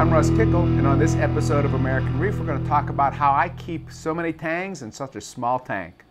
I'm Russ Kickle, and on this episode of American Reef, we're going to talk about how I keep so many tangs in such a small tank.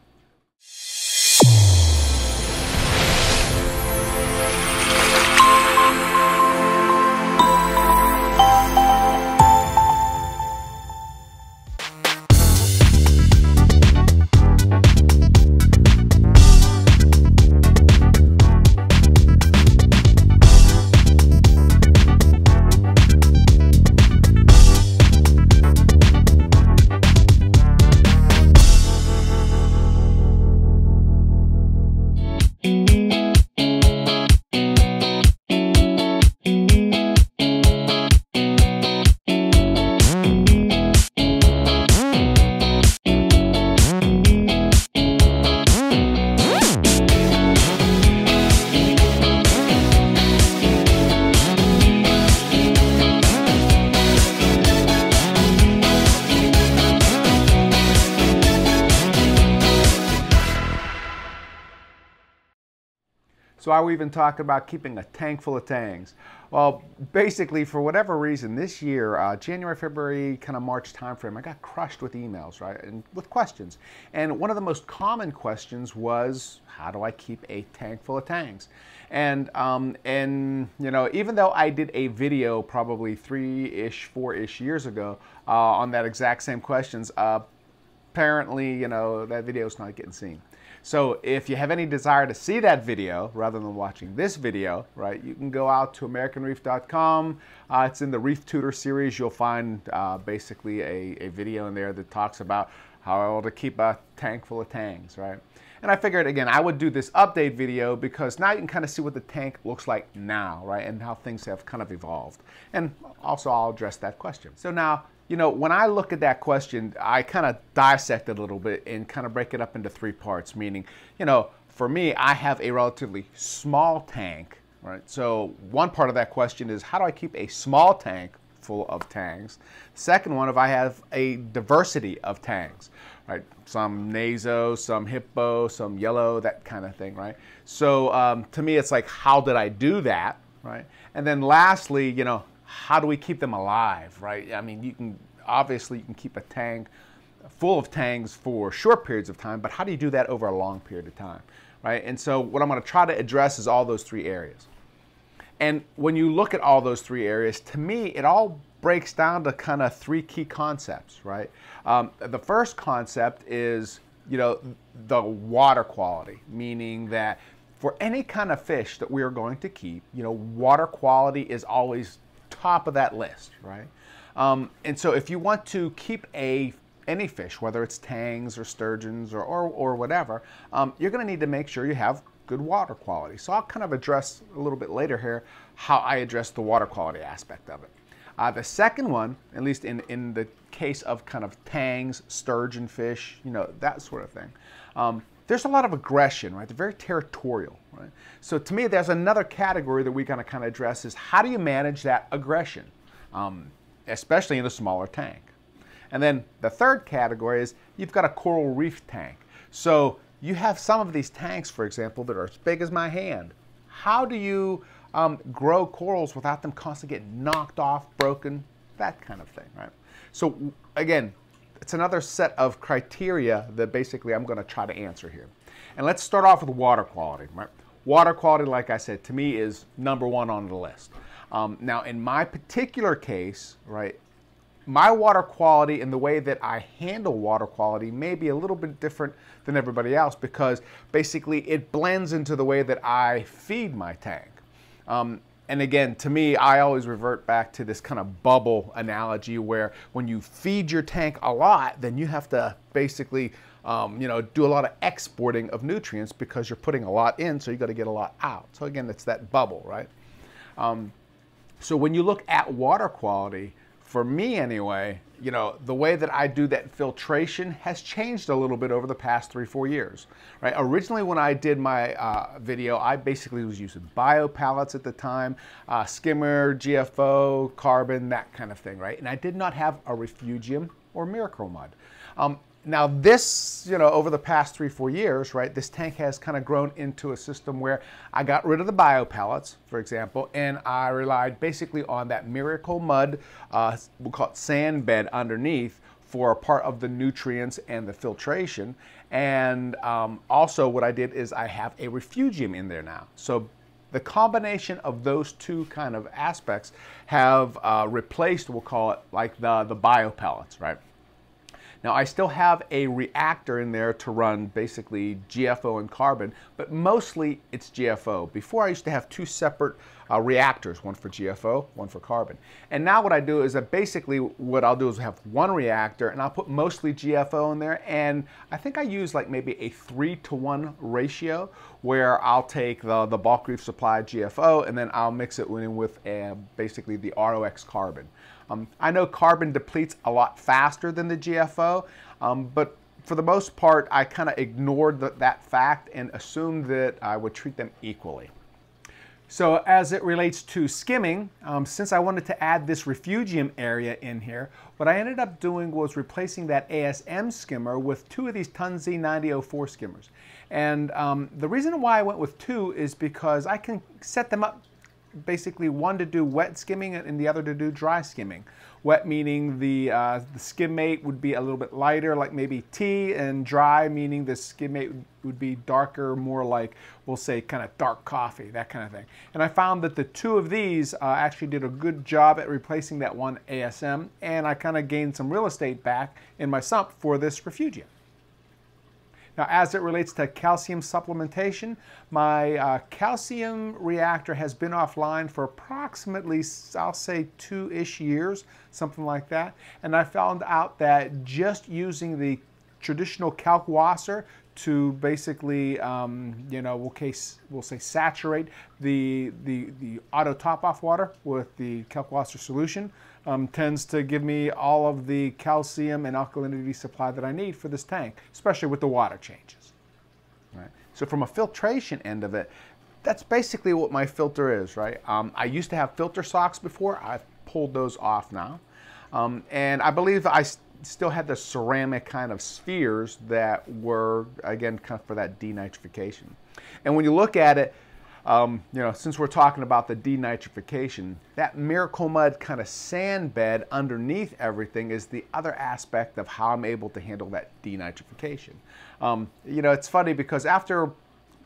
So why are we even talking about keeping a tank full of tangs? Well, basically, for whatever reason, this year, uh, January, February, kind of March timeframe, I got crushed with emails, right, and with questions. And one of the most common questions was, how do I keep a tank full of tangs? And um, and you know, even though I did a video probably three-ish, four-ish years ago uh, on that exact same questions, uh, apparently, you know, that video is not getting seen. So if you have any desire to see that video rather than watching this video, right, you can go out to AmericanReef.com. Uh, it's in the Reef Tutor series. You'll find uh, basically a, a video in there that talks about how to keep a tank full of tangs, right? And I figured, again, I would do this update video because now you can kind of see what the tank looks like now, right? And how things have kind of evolved. And also I'll address that question. So now, you know, when I look at that question, I kind of dissect it a little bit and kind of break it up into three parts, meaning, you know, for me, I have a relatively small tank, right? So one part of that question is how do I keep a small tank full of tangs? Second one, if I have a diversity of tangs, right? Some naso, some hippo, some yellow, that kind of thing, right? So um, to me, it's like, how did I do that, right? And then lastly, you know, how do we keep them alive, right? I mean, you can obviously you can keep a tank full of tangs for short periods of time, but how do you do that over a long period of time, right? And so what I'm going to try to address is all those three areas. And when you look at all those three areas, to me, it all breaks down to kind of three key concepts, right? Um, the first concept is, you know, the water quality, meaning that for any kind of fish that we are going to keep, you know, water quality is always top of that list, right? Um, and so if you want to keep a any fish, whether it's tangs or sturgeons or, or, or whatever, um, you're going to need to make sure you have good water quality. So I'll kind of address a little bit later here how I address the water quality aspect of it. Uh, the second one, at least in, in the case of kind of tangs, sturgeon fish, you know, that sort of thing, um, there's a lot of aggression, right? They're very territorial, right? So to me, there's another category that we gotta kind of address is how do you manage that aggression, um, especially in a smaller tank? And then the third category is you've got a coral reef tank. So you have some of these tanks, for example, that are as big as my hand. How do you um, grow corals without them constantly getting knocked off, broken, that kind of thing, right? So again, it's another set of criteria that basically I'm going to try to answer here. And let's start off with water quality, right? Water quality, like I said, to me is number one on the list. Um, now, in my particular case, right, my water quality and the way that I handle water quality may be a little bit different than everybody else because basically it blends into the way that I feed my tank. Um, and again, to me, I always revert back to this kind of bubble analogy where when you feed your tank a lot, then you have to basically, um, you know, do a lot of exporting of nutrients because you're putting a lot in, so you got to get a lot out. So again, it's that bubble, right? Um, so when you look at water quality, for me anyway, you know, the way that I do that filtration has changed a little bit over the past three, four years, right? Originally, when I did my uh, video, I basically was using bio pellets at the time, uh, skimmer, GFO, carbon, that kind of thing, right? And I did not have a refugium or Miracle-Mud. Um, now this, you know, over the past three, four years, right, this tank has kind of grown into a system where I got rid of the bio pellets, for example, and I relied basically on that Miracle Mud, uh, we'll call it sand bed underneath for a part of the nutrients and the filtration. And um, also what I did is I have a refugium in there now. So the combination of those two kind of aspects have uh, replaced, we'll call it like the, the bio pellets, right? Now I still have a reactor in there to run basically GFO and carbon, but mostly it's GFO. Before I used to have two separate uh, reactors, one for GFO, one for carbon. And now what I do is that basically what I'll do is have one reactor and I'll put mostly GFO in there and I think I use like maybe a three to one ratio where I'll take the, the bulk reef supply GFO and then I'll mix it in with uh, basically the ROX carbon. Um, I know carbon depletes a lot faster than the GFO, um, but for the most part, I kind of ignored the, that fact and assumed that I would treat them equally. So as it relates to skimming, um, since I wanted to add this refugium area in here, what I ended up doing was replacing that ASM skimmer with two of these Tunze 9004 skimmers. And um, the reason why I went with two is because I can set them up basically one to do wet skimming and the other to do dry skimming. Wet meaning the, uh, the skimmate would be a little bit lighter, like maybe tea, and dry meaning the skimmate would be darker, more like, we'll say, kind of dark coffee, that kind of thing. And I found that the two of these uh, actually did a good job at replacing that one ASM, and I kind of gained some real estate back in my sump for this refugium. Now, as it relates to calcium supplementation, my uh, calcium reactor has been offline for approximately, I'll say, two-ish years, something like that. And I found out that just using the traditional kalkwasser to basically, um, you know, we'll, case, we'll say saturate the, the, the auto top-off water with the kalkwasser solution um, tends to give me all of the calcium and alkalinity supply that I need for this tank, especially with the water changes. Right? So from a filtration end of it, that's basically what my filter is, right? Um, I used to have filter socks before. I've pulled those off now. Um, and I believe I still had the ceramic kind of spheres that were, again, kind of for that denitrification. And when you look at it, um, you know, since we're talking about the denitrification, that Miracle Mud kind of sand bed underneath everything is the other aspect of how I'm able to handle that denitrification. Um, you know, it's funny because after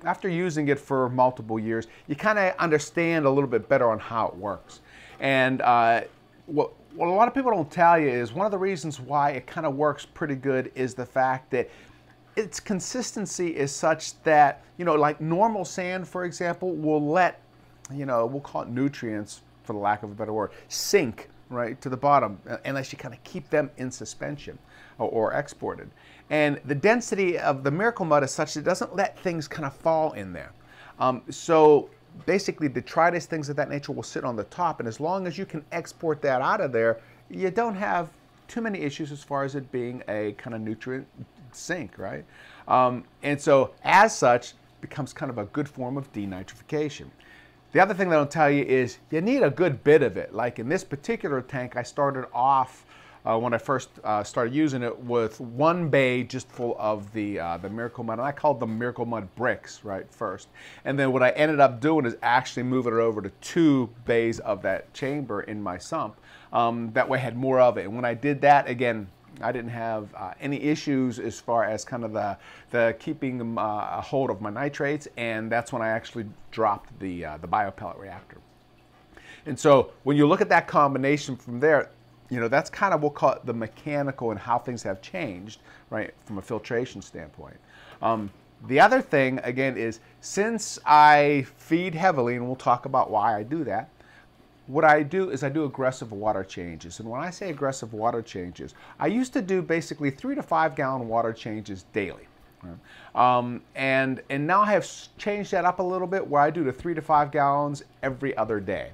after using it for multiple years, you kind of understand a little bit better on how it works. And uh, what, what a lot of people don't tell you is one of the reasons why it kind of works pretty good is the fact that its consistency is such that, you know, like normal sand, for example, will let, you know, we'll call it nutrients, for the lack of a better word, sink right to the bottom unless you kind of keep them in suspension or, or, exported. And the density of the miracle mud is such that it doesn't let things kind of fall in there. Um, so basically detritus, things of that nature will sit on the top. And as long as you can export that out of there, you don't have too many issues as far as it being a kind of nutrient sink, right? Um, and so as such, becomes kind of a good form of denitrification. The other thing that I'll tell you is you need a good bit of it. Like in this particular tank, I started off uh, when I first uh, started using it with one bay just full of the uh, the Miracle Mud, and I called them Miracle Mud bricks, right, first. And then what I ended up doing is actually moving it over to two bays of that chamber in my sump. Um, that way I had more of it. And when I did that, again, I didn't have uh, any issues as far as kind of the, the keeping uh, a hold of my nitrates, and that's when I actually dropped the, uh, the biopellet reactor. And so when you look at that combination from there, you know, that's kind of, we'll call it the mechanical and how things have changed, right, from a filtration standpoint. Um, the other thing, again, is since I feed heavily, and we'll talk about why I do that, what I do is I do aggressive water changes. And when I say aggressive water changes, I used to do basically three to five gallon water changes daily. Um, and, and now I have changed that up a little bit where I do the three to five gallons every other day.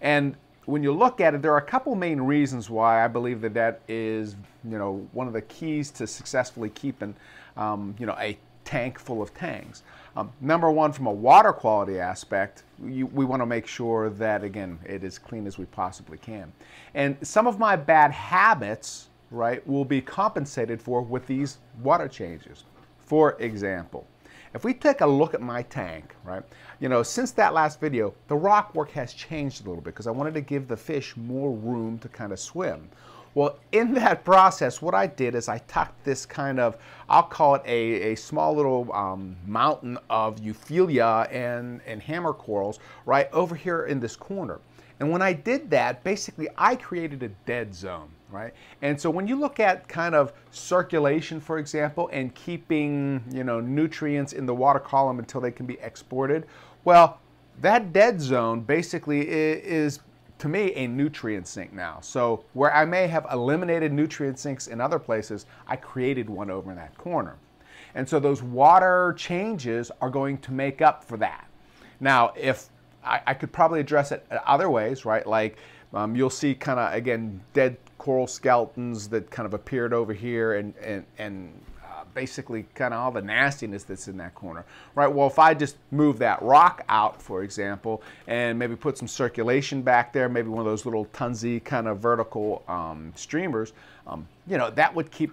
And when you look at it, there are a couple main reasons why I believe that that is, you know, one of the keys to successfully keeping, um, you know, a tank full of tangs. Um, number one, from a water quality aspect, you, we want to make sure that, again, it is clean as we possibly can. And some of my bad habits, right, will be compensated for with these water changes. For example, if we take a look at my tank, right, you know, since that last video, the rock work has changed a little bit because I wanted to give the fish more room to kind of swim. Well, in that process, what I did is I tucked this kind of, I'll call it a, a small little um, mountain of euphyllia and, and hammer corals right over here in this corner. And when I did that, basically I created a dead zone, right? And so when you look at kind of circulation, for example, and keeping, you know, nutrients in the water column until they can be exported, well, that dead zone basically is to me a nutrient sink now. So where I may have eliminated nutrient sinks in other places, I created one over in that corner. And so those water changes are going to make up for that. Now, if I, I could probably address it other ways, right? Like um, you'll see kind of, again, dead coral skeletons that kind of appeared over here and, and, and basically kind of all the nastiness that's in that corner, right? Well, if I just move that rock out, for example, and maybe put some circulation back there, maybe one of those little Tunze kind of vertical um, streamers, um, you know, that would keep,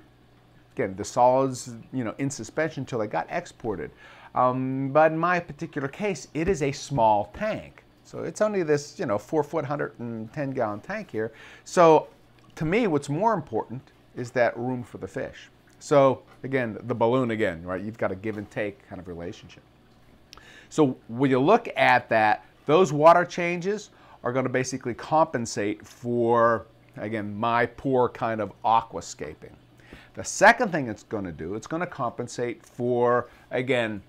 again, the solids, you know, in suspension until they got exported. Um, but in my particular case, it is a small tank. So it's only this, you know, four foot, 110 gallon tank here. So to me, what's more important is that room for the fish. So again, the balloon again, right? You've got a give and take kind of relationship. So when you look at that, those water changes are going to basically compensate for, again, my poor kind of aquascaping. The second thing it's going to do, it's going to compensate for, again,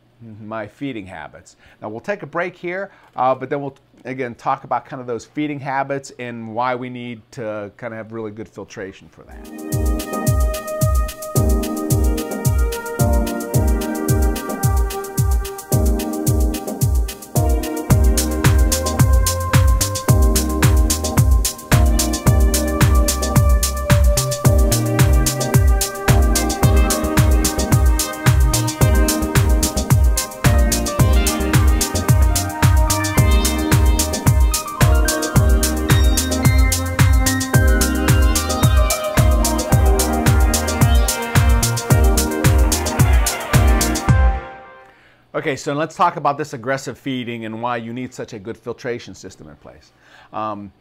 my feeding habits. Now we'll take a break here, uh, but then we'll again talk about kind of those feeding habits and why we need to kind of have really good filtration for that. So let's talk about this aggressive feeding and why you need such a good filtration system in place. Um,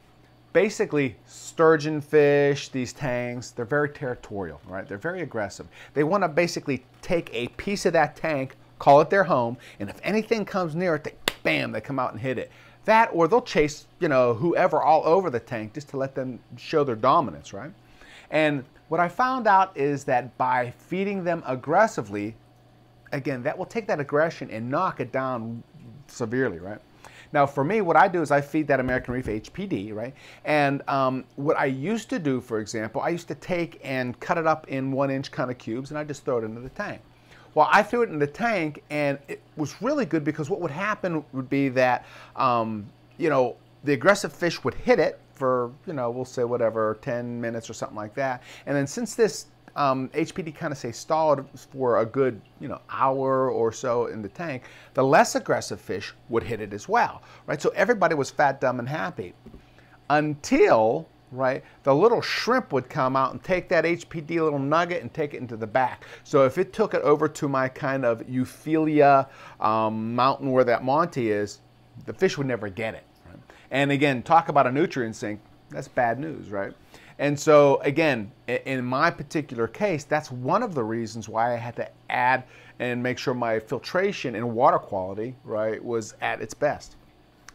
basically, sturgeon fish, these tanks, they're very territorial, right? They're very aggressive. They want to basically take a piece of that tank, call it their home, and if anything comes near it, they bam, they come out and hit it. That or they'll chase, you know, whoever all over the tank just to let them show their dominance, right? And what I found out is that by feeding them aggressively, again, that will take that aggression and knock it down severely, right? Now, for me, what I do is I feed that American Reef HPD, right? And um, what I used to do, for example, I used to take and cut it up in one inch kind of cubes and I just throw it into the tank. Well, I threw it in the tank and it was really good because what would happen would be that, um, you know, the aggressive fish would hit it for, you know, we'll say whatever, 10 minutes or something like that. And then since this um, HPD kind of say stalled for a good you know hour or so in the tank, the less aggressive fish would hit it as well, right? So everybody was fat, dumb, and happy until right the little shrimp would come out and take that HPD little nugget and take it into the back. So if it took it over to my kind of euphyllia um, mountain where that Monty is, the fish would never get it. Right? And again, talk about a nutrient sink. That's bad news, right? And so, again, in my particular case, that's one of the reasons why I had to add and make sure my filtration and water quality, right, was at its best.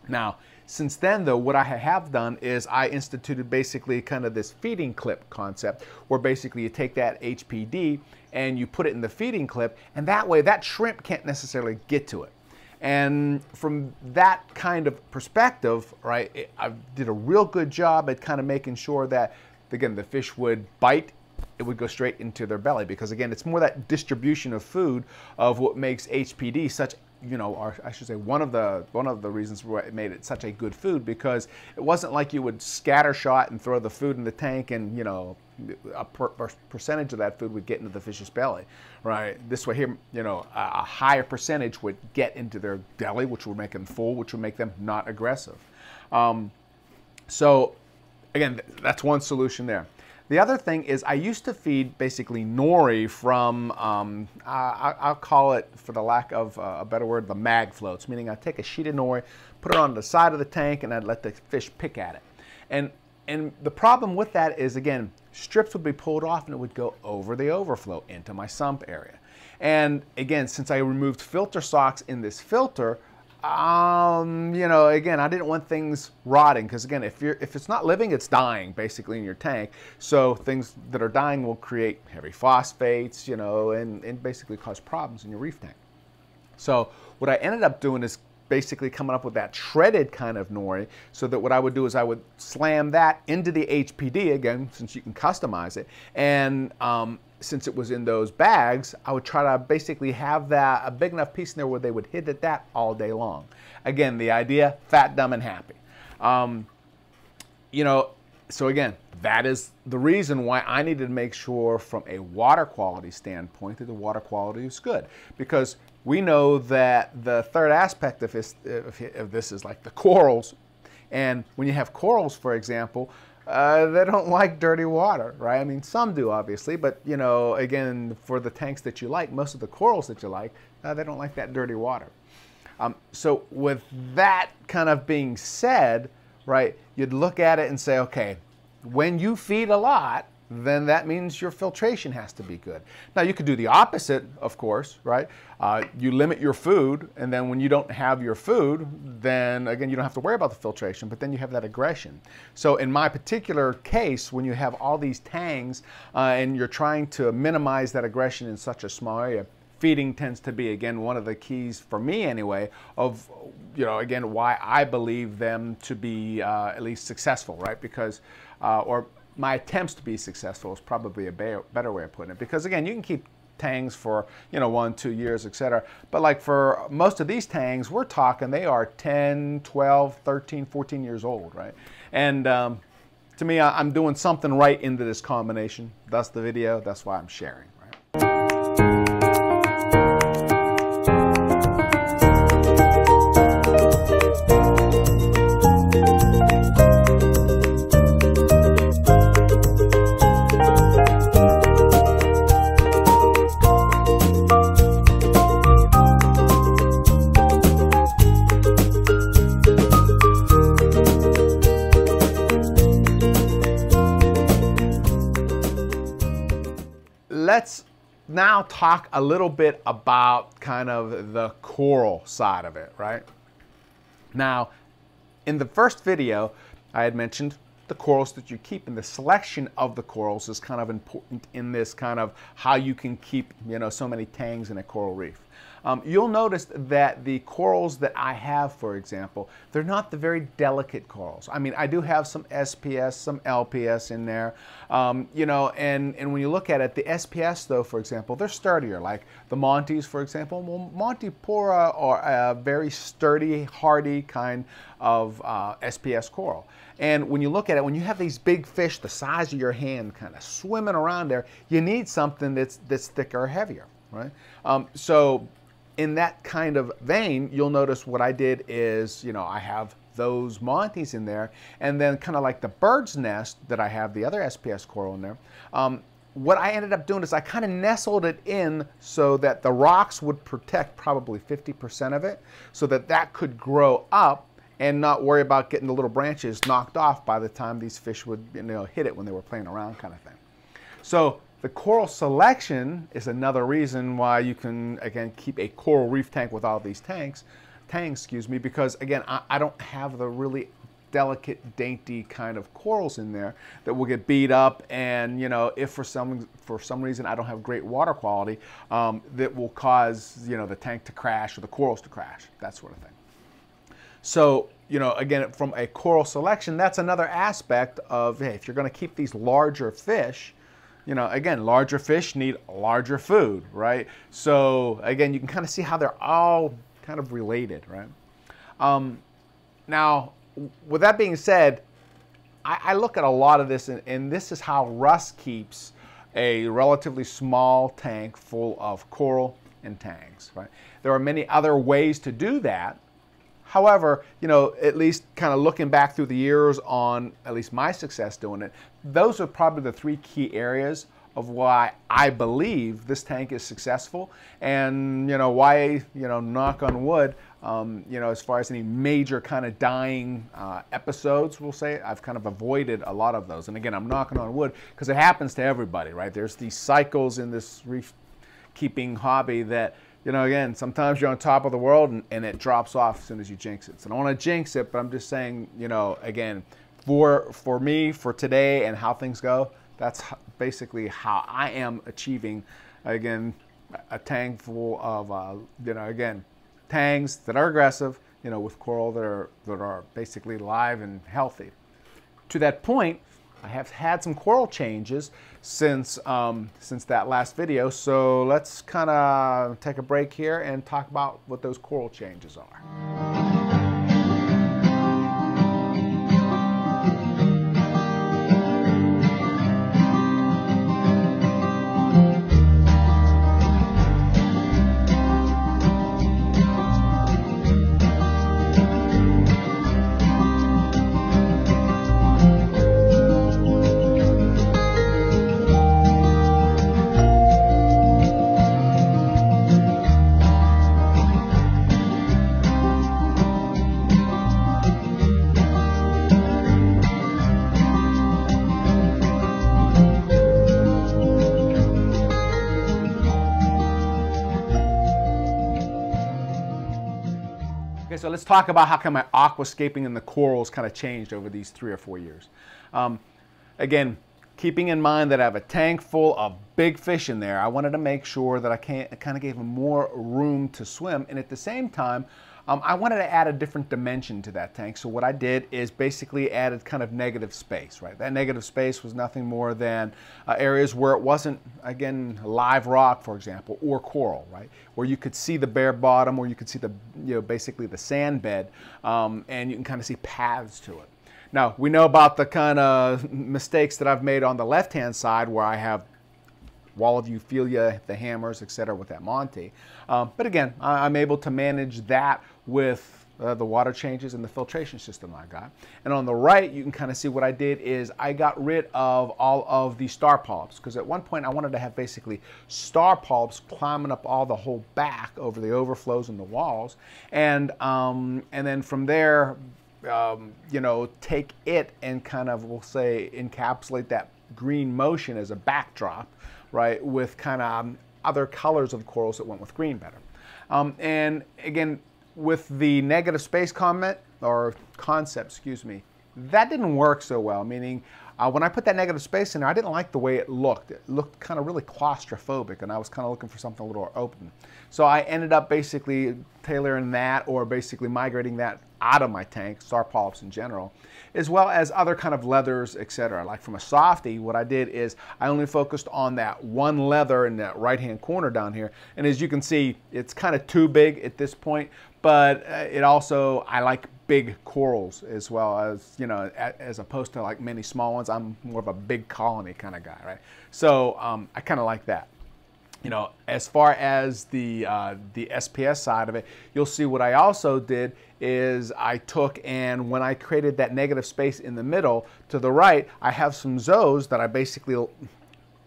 Now, since then, though, what I have done is I instituted basically kind of this feeding clip concept where basically you take that HPD and you put it in the feeding clip, and that way that shrimp can't necessarily get to it. And from that kind of perspective, right, I did a real good job at kind of making sure that again, the fish would bite, it would go straight into their belly because again, it's more that distribution of food of what makes HPD such you know, or I should say, one of the one of the reasons why it made it such a good food because it wasn't like you would scatter shot and throw the food in the tank and you know a per percentage of that food would get into the fish's belly, right? This way here, you know, a, higher percentage would get into their belly, which would make them full, which would make them not aggressive. Um, so again, that's one solution there. The other thing is I used to feed basically nori from, um, I, I'll call it, for the lack of a better word, the mag floats, meaning I'd take a sheet of nori, put it on the side of the tank, and I'd let the fish pick at it. And, and the problem with that is, again, strips would be pulled off and it would go over the overflow into my sump area. And again, since I removed filter socks in this filter, um, you know, again, I didn't want things rotting because again, if you're if it's not living, it's dying basically in your tank. So things that are dying will create heavy phosphates, you know, and, and basically cause problems in your reef tank. So what I ended up doing is basically coming up with that shredded kind of nori so that what I would do is I would slam that into the HPD again since you can customize it and um, since it was in those bags, I would try to basically have that a big enough piece in there where they would hit at that all day long. Again, the idea: fat, dumb, and happy. Um, you know, so again, that is the reason why I needed to make sure, from a water quality standpoint, that the water quality is good because we know that the third aspect of this, of this is like the corals, and when you have corals, for example, uh, they don't like dirty water, right? I mean, some do, obviously, but you know, again, for the tanks that you like, most of the corals that you like, uh, they don't like that dirty water. Um, so, with that kind of being said, right, you'd look at it and say, okay, when you feed a lot, then that means your filtration has to be good. Now, you could do the opposite, of course, right? Uh, you limit your food, and then when you don't have your food, then again, you don't have to worry about the filtration, but then you have that aggression. So, in my particular case, when you have all these tangs uh, and you're trying to minimize that aggression in such a small area, feeding tends to be again one of the keys for me anyway of you know again why I believe them to be uh, at least successful right because uh, or my attempts to be successful is probably a better way of putting it. Because again you can keep tangs for you know one two years etc but like for most of these tangs we're talking they are 10 12 13 14 years old right? And um, to me i'm doing something right into this combination. That's the video. That's why i'm sharing let's now talk a little bit about kind of the coral side of it, right? Now, in the first video, I had mentioned the corals that you keep and the selection of the corals is kind of important in this kind of how you can keep, you know, so many tangs in a coral reef. Um, you'll notice that the corals that I have, for example, they're not the very delicate corals. I mean, I do have some SPS, some LPS in there, um, you know, and, and when you look at it, the SPS, though, for example, they're sturdier, like the Montes, for example. Well, Montipora are a very sturdy, hardy kind of uh, SPS coral. And when you look at it, when you have these big fish the size of your hand kind of swimming around there, you need something that's, that's thicker or heavier, right? Um, so in that kind of vein, you'll notice what I did is, you know, I have those Montes in there, and then kind of like the bird's nest that I have, the other SPS coral in there. Um, what I ended up doing is I kind of nestled it in so that the rocks would protect probably 50% of it, so that that could grow up and not worry about getting the little branches knocked off by the time these fish would you know, hit it when they were playing around kind of thing. So the coral selection is another reason why you can, again, keep a coral reef tank with all these tanks, tanks, excuse me, because again, I, I don't have the really delicate, dainty kind of corals in there that will get beat up. And you know, if for some for some reason I don't have great water quality, um, that will cause you know the tank to crash or the corals to crash, that sort of thing. So you know, again, from a coral selection, that's another aspect of hey, if you're going to keep these larger fish, you know, again, larger fish need larger food, right? So again, you can kind of see how they're all kind of related, right? Um, now, with that being said, I, I, look at a lot of this, and, and this is how Russ keeps a relatively small tank full of coral and tangs, right? There are many other ways to do that, However, you know, at least kind of looking back through the years on at least my success doing it, those are probably the three key areas of why I believe this tank is successful and, you know, why, you know, knock on wood, um, you know, as far as any major kind of dying uh, episodes, we'll say, I've kind of avoided a lot of those. And again, I'm knocking on wood because it happens to everybody, right? There's these cycles in this reef keeping hobby that, you know, again, sometimes you're on top of the world and, and it drops off as soon as you jinx it. So I don't want to jinx it, but I'm just saying, you know, again, for for me, for today and how things go, that's basically how I am achieving, again, a tank full of, uh, you know, again, tangs that are aggressive, you know, with coral that are, that are basically live and healthy. To that point, I have had some coral changes since, um, since that last video, so let's kind of take a break here and talk about what those coral changes are. Let's talk about how come my aquascaping and the corals kind of changed over these three or four years. Um, again, keeping in mind that I have a tank full of big fish in there, I wanted to make sure that I, kind of gave them more room to swim. And at the same time, um, I wanted to add a different dimension to that tank. So what I did is basically added kind of negative space, right? That negative space was nothing more than uh, areas where it wasn't, again, live rock, for example, or coral, right? Where you could see the bare bottom, or you could see the, you know, basically the sand bed, um, and you can kind of see paths to it. Now, we know about the kind of mistakes that I've made on the left-hand side where I have wall of Euphyllia, the hammers, etc. with that Monte. Um, but again, I, am able to manage that with uh, the water changes and the filtration system I got. And on the right, you can kind of see what I did is I got rid of all of the star polyps because at one point I wanted to have basically star polyps climbing up all the whole back over the overflows and the walls. And, um, and then from there, um, you know, take it and kind of, we'll say, encapsulate that green motion as a backdrop right, with kind of um, other colors of corals that went with green better. Um, and again, with the negative space comment, or concept, excuse me, that didn't work so well, meaning uh, when I put that negative space in there, I didn't like the way it looked. It looked kind of really claustrophobic, and I was kind of looking for something a little more open. So I ended up basically tailoring that, or basically migrating that out of my tank, star polyps in general, as well as other kind of leathers, etc. Like from a softie, what I did is I only focused on that one leather in that right-hand corner down here. And as you can see, it's kind of too big at this point, but uh, it also, I like big corals as well as, you know, as opposed to like many small ones. I'm more of a big colony kind of guy, right? So um, I kind of like that you know, as far as the uh, the SPS side of it, you'll see what I also did is I took and when I created that negative space in the middle to the right, I have some zoes that I basically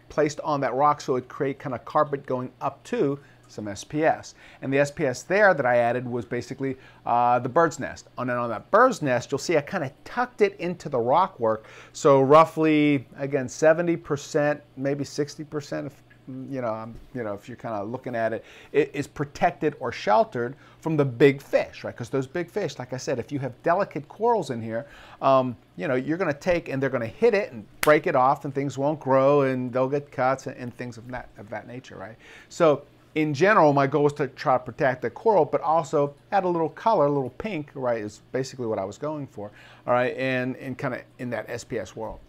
placed on that rock so it create kind of carpet going up to some SPS. And the SPS there that I added was basically uh, the bird's nest. And then on that bird's nest, you'll see I kind of tucked it into the rock work. So roughly, again, 70%, maybe 60% if you know, um, you know, if you're kind of looking at it, it is protected or sheltered from the big fish, right? Because those big fish, like I said, if you have delicate corals in here, um, you know, you're going to take and they're going to hit it and break it off, and things won't grow, and they'll get cuts and, and things of that of that nature, right? So. In general, my goal was to try to protect the coral, but also add a little color, a little pink, right, is basically what I was going for, all right, and, and kind of in that SPS world.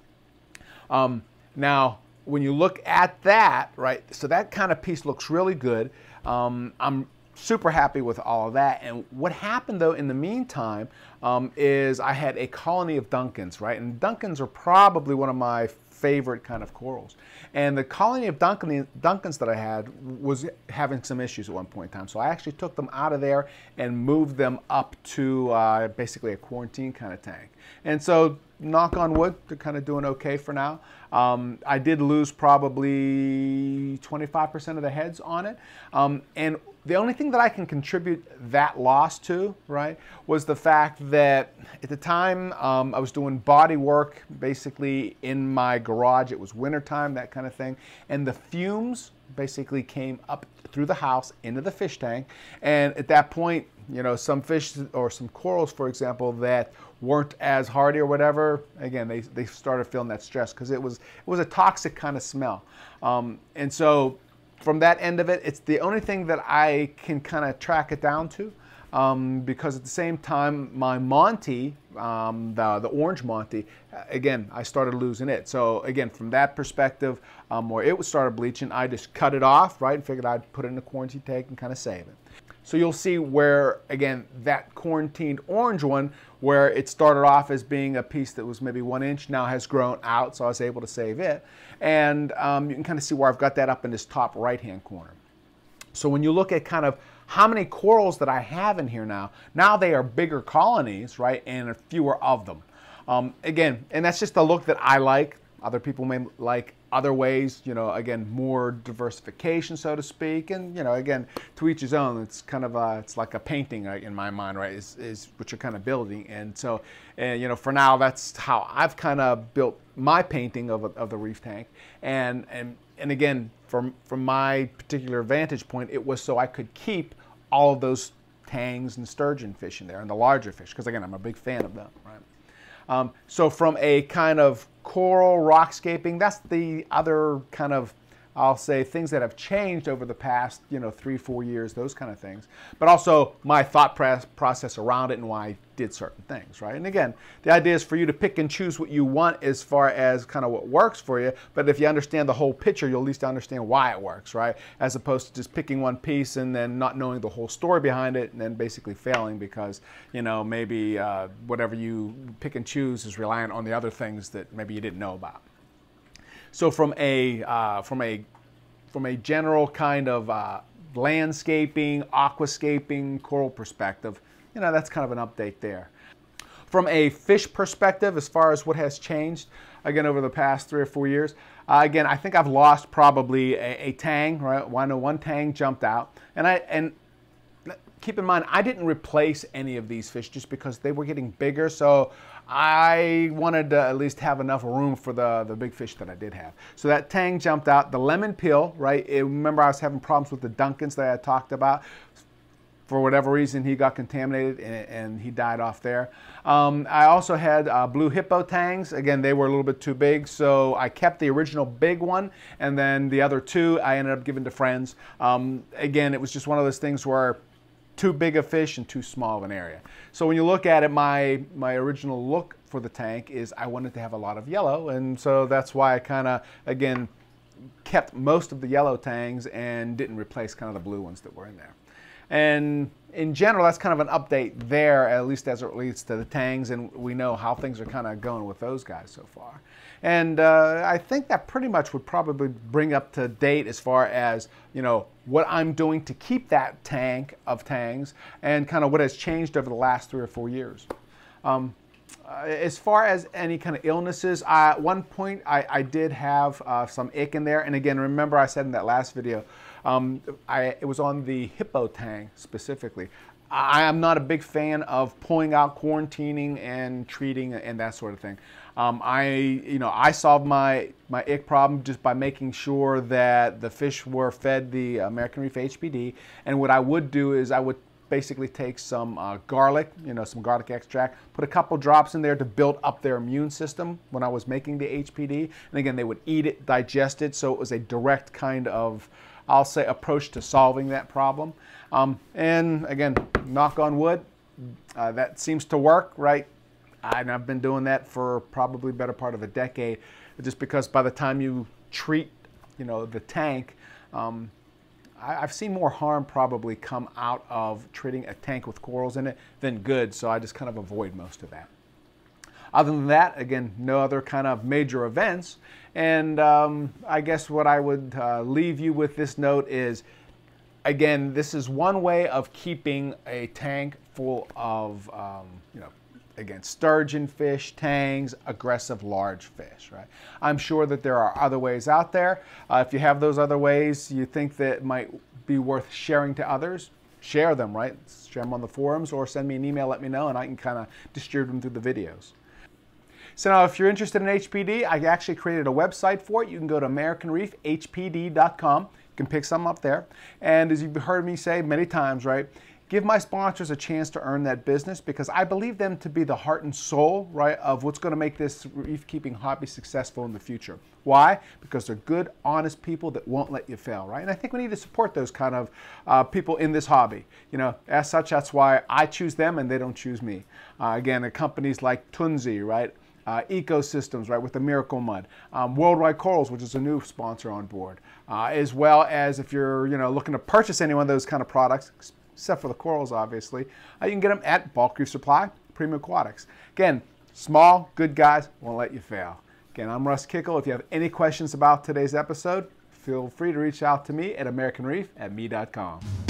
Um, now, when you look at that, right, so that kind of piece looks really good. Um, I'm super happy with all of that. And what happened though in the meantime um, is I had a colony of Duncans, right? And Duncans are probably one of my favorite kind of corals. And the colony of Duncan, Duncans that I had was having some issues at one point in time. So I actually took them out of there and moved them up to uh, basically a quarantine kind of tank. And so knock on wood, they're kind of doing okay for now. Um, I did lose probably 25% of the heads on it. Um, and the only thing that I can contribute that loss to, right, was the fact that at the time um, I was doing body work basically in my garage. It was wintertime, that kind of thing. And the fumes basically came up through the house into the fish tank. And at that point, you know, some fish or some corals, for example, that weren't as hardy or whatever, again, they, they started feeling that stress because it was, it was a toxic kind of smell. Um, and so from that end of it, it's the only thing that I can kind of track it down to. Um, because at the same time, my Monty, um, the, the orange Monty, again, I started losing it. So again, from that perspective, um, where it started bleaching, I just cut it off, right, and figured I'd put it in a quarantine tank and kind of save it. So you'll see where, again, that quarantined orange one, where it started off as being a piece that was maybe one inch, now has grown out, so I was able to save it. And um, you can kind of see where I've got that up in this top right-hand corner. So when you look at kind of how many corals that I have in here now, now they are bigger colonies, right, and fewer of them. Um, again, and that's just the look that I like. Other people may like other ways, you know, again, more diversification, so to speak. And, you know, again, to each his own. It's kind of, a, it's like a painting in my mind, right, is, is what you're kind of building. And so, and, you know, for now, that's how I've kind of built my painting of, of the reef tank. And, and, and again, from, from my particular vantage point, it was so I could keep all of those tangs and sturgeon fish in there and the larger fish, because again, I'm a big fan of them, right? Um, so from a kind of coral rockscaping, that's the other kind of I'll say things that have changed over the past, you know, three, four years, those kind of things. But also my thought process around it and why I did certain things, right? And again, the idea is for you to pick and choose what you want as far as kind of what works for you. But if you understand the whole picture, you'll at least understand why it works, right? As opposed to just picking one piece and then not knowing the whole story behind it and then basically failing because, you know, maybe uh, whatever you pick and choose is reliant on the other things that maybe you didn't know about. So from a uh, from a from a general kind of uh, landscaping, aquascaping, coral perspective, you know, that's kind of an update there. From a fish perspective, as far as what has changed, again, over the past three or four years, uh, again, I think I've lost probably a, a tang, right? Know one tang jumped out. And I, and keep in mind, I didn't replace any of these fish just because they were getting bigger. So I wanted to at least have enough room for the, the big fish that I did have. So that tang jumped out. The lemon peel, right? It, remember I was having problems with the Duncans that I talked about. For whatever reason, he got contaminated and, and he died off there. Um, I also had uh, blue hippo tangs. Again, they were a little bit too big, so I kept the original big one, and then the other two I ended up giving to friends. Um, again, it was just one of those things where too big a fish and too small of an area. So when you look at it, my, my original look for the tank is I wanted to have a lot of yellow, and so that's why I kind of, again, kept most of the yellow tangs and didn't replace kind of the blue ones that were in there. And in general, that's kind of an update there, at least as it relates to the tangs, and we know how things are kind of going with those guys so far. And uh, I think that pretty much would probably bring up to date as far as, you know, what I'm doing to keep that tank of tangs and kind of what has changed over the last three or four years. Um, uh, as far as any kind of illnesses, uh, at one point I, I did have uh, some ick in there. And again, remember I said in that last video, um, I, it was on the hippo tang specifically. I am not a big fan of pulling out quarantining and treating and that sort of thing. Um, I, you know, I solved my my ick problem just by making sure that the fish were fed the American Reef HPD. And what I would do is I would basically take some uh, garlic, you know, some garlic extract, put a couple drops in there to build up their immune system when I was making the HPD. And again, they would eat it, digest it, so it was a direct kind of, I'll say, approach to solving that problem. Um, and again, knock on wood, uh, that seems to work, right? And I've been doing that for probably better part of a decade, just because by the time you treat, you know, the tank, um, I've seen more harm probably come out of treating a tank with corals in it than good, so I just kind of avoid most of that. Other than that, again, no other kind of major events. And um, I guess what I would uh, leave you with this note is again, this is one way of keeping a tank full of, um, you know, again, sturgeon fish, tangs, aggressive large fish, right? I'm sure that there are other ways out there. Uh, if you have those other ways you think that might be worth sharing to others, share them, right? Share them on the forums or send me an email, let me know, and I can kind of distribute them through the videos. So now if you're interested in HPD, I actually created a website for it. You can go to AmericanReefHPD.com. You can pick some up there. And as you've heard me say many times, right, give my sponsors a chance to earn that business because I believe them to be the heart and soul, right, of what's going to make this reef keeping hobby successful in the future. Why? Because they're good, honest people that won't let you fail, right? And I think we need to support those kind of uh, people in this hobby. You know, as such, that's why I choose them and they don't choose me. Uh, again, the companies like Tunze, right? Uh, ecosystems, right, with the Miracle Mud, um, Worldwide Corals, which is a new sponsor on board, uh, as well as if you're, you know, looking to purchase any one of those kind of products, except for the corals, obviously. Uh, you can get them at Bulk Reef Supply, Premium Aquatics. Again, small, good guys won't let you fail. Again, I'm Russ Kickle. If you have any questions about today's episode, feel free to reach out to me at AmericanReef at me.com.